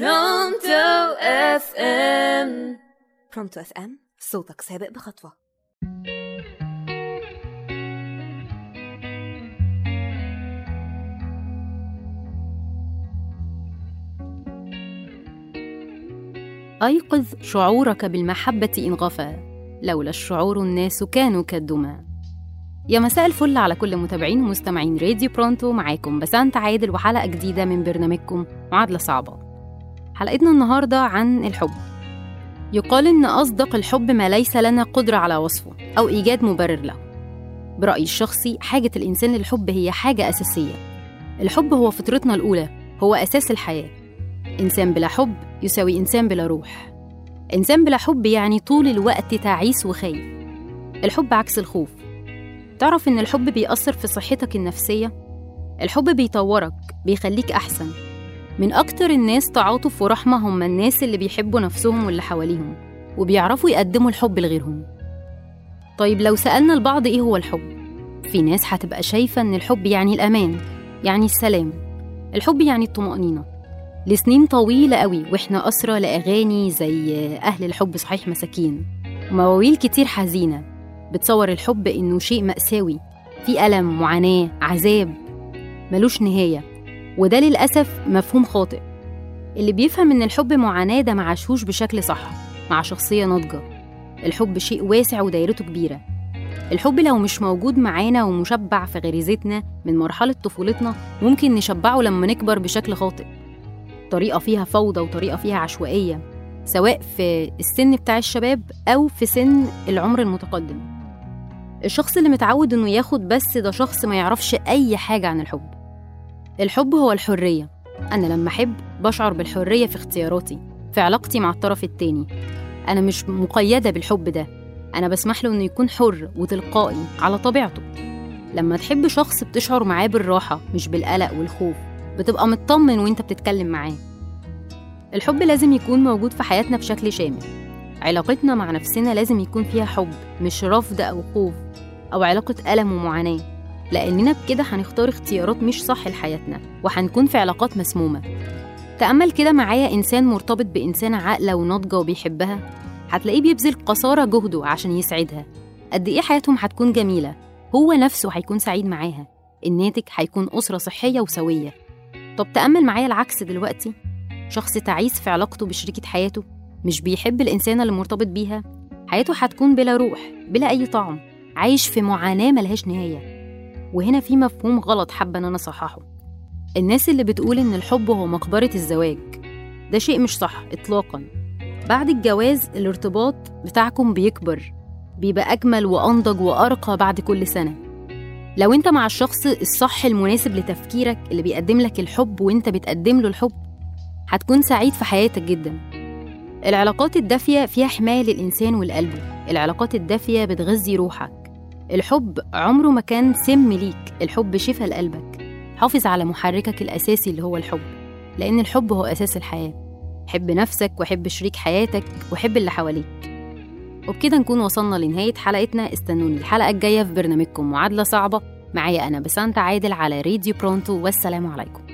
برونتو FM. برونتو FM صوتك سابق بخطوة. أيقظ شعورك بالمحبة إن غفى لولا الشعور الناس كانوا كالدمى. يا مساء الفل على كل متابعين ومستمعين راديو برونتو معاكم بسانت عادل وحلقة جديدة من برنامجكم معادلة صعبة. حلقتنا النهاردة عن الحب. يقال إن أصدق الحب ما ليس لنا قدرة على وصفه أو إيجاد مبرر له. برأيي الشخصي حاجة الإنسان للحب هي حاجة أساسية. الحب هو فطرتنا الأولى هو أساس الحياة. إنسان بلا حب يساوي إنسان بلا روح. إنسان بلا حب يعني طول الوقت تعيس وخايف. الحب عكس الخوف. تعرف إن الحب بيأثر في صحتك النفسية؟ الحب بيطورك بيخليك أحسن. من أكتر الناس تعاطف ورحمة هم الناس اللي بيحبوا نفسهم واللي حواليهم وبيعرفوا يقدموا الحب لغيرهم. طيب لو سألنا البعض إيه هو الحب؟ في ناس هتبقى شايفة إن الحب يعني الأمان يعني السلام. الحب يعني الطمأنينة. لسنين طويلة قوي وإحنا أسرى لأغاني زي أهل الحب صحيح مساكين. ومواويل كتير حزينة. بتصور الحب إنه شيء مأساوي. في ألم معاناة عذاب. ملوش نهاية. وده للأسف مفهوم خاطئ. اللي بيفهم إن الحب معاناة ده معاشوش بشكل صح مع شخصية ناضجة. الحب شيء واسع ودايرته كبيرة. الحب لو مش موجود معانا ومشبع في غريزتنا من مرحلة طفولتنا ممكن نشبعه لما نكبر بشكل خاطئ. طريقة فيها فوضى وطريقة فيها عشوائية سواء في السن بتاع الشباب أو في سن العمر المتقدم. الشخص اللي متعود إنه ياخد بس ده شخص ما يعرفش أي حاجة عن الحب. الحب هو الحرية. أنا لما أحب بشعر بالحرية في اختياراتي في علاقتي مع الطرف التاني. أنا مش مقيدة بالحب ده. أنا بسمح له إنه يكون حر وتلقائي على طبيعته. لما تحب شخص بتشعر معاه بالراحة مش بالقلق والخوف. بتبقى مطمن وأنت بتتكلم معاه. الحب لازم يكون موجود في حياتنا بشكل شامل. علاقتنا مع نفسنا لازم يكون فيها حب مش رفض أو خوف أو علاقة ألم ومعاناة. لأننا بكده هنختار اختيارات مش صح لحياتنا وهنكون في علاقات مسمومة. تأمل كده معايا إنسان مرتبط بإنسانة عاقلة وناضجة وبيحبها؟ هتلاقيه بيبذل قصارى جهده عشان يسعدها. قد إيه حياتهم هتكون جميلة؟ هو نفسه هيكون سعيد معاها. الناتج هيكون أسرة صحية وسوية. طب تأمل معايا العكس دلوقتي؟ شخص تعيس في علاقته بشريكة حياته؟ مش بيحب الإنسانة اللي مرتبط بيها؟ حياته هتكون بلا روح بلا أي طعم. عايش في معاناة ملهاش نهاية. وهنا في مفهوم غلط حابة إن أنا أصححه. الناس اللي بتقول إن الحب هو مقبرة الزواج ده شيء مش صح إطلاقا. بعد الجواز الارتباط بتاعكم بيكبر بيبقى أجمل وأنضج وأرقى بعد كل سنة. لو أنت مع الشخص الصح المناسب لتفكيرك اللي بيقدم لك الحب وأنت بتقدم له الحب هتكون سعيد في حياتك جدا. العلاقات الدافية فيها حماية للإنسان والقلب. العلاقات الدافية بتغذي روحك. الحب عمره ما كان سم ليك الحب شفا لقلبك. حافظ على محركك الأساسي اللي هو الحب لأن الحب هو أساس الحياة. حب نفسك وحب شريك حياتك وحب اللي حواليك. وبكده نكون وصلنا لنهاية حلقتنا. استنوني الحلقة الجاية في برنامجكم معادلة صعبة. معايا أنا بسانتا عادل على راديو برونتو والسلام عليكم.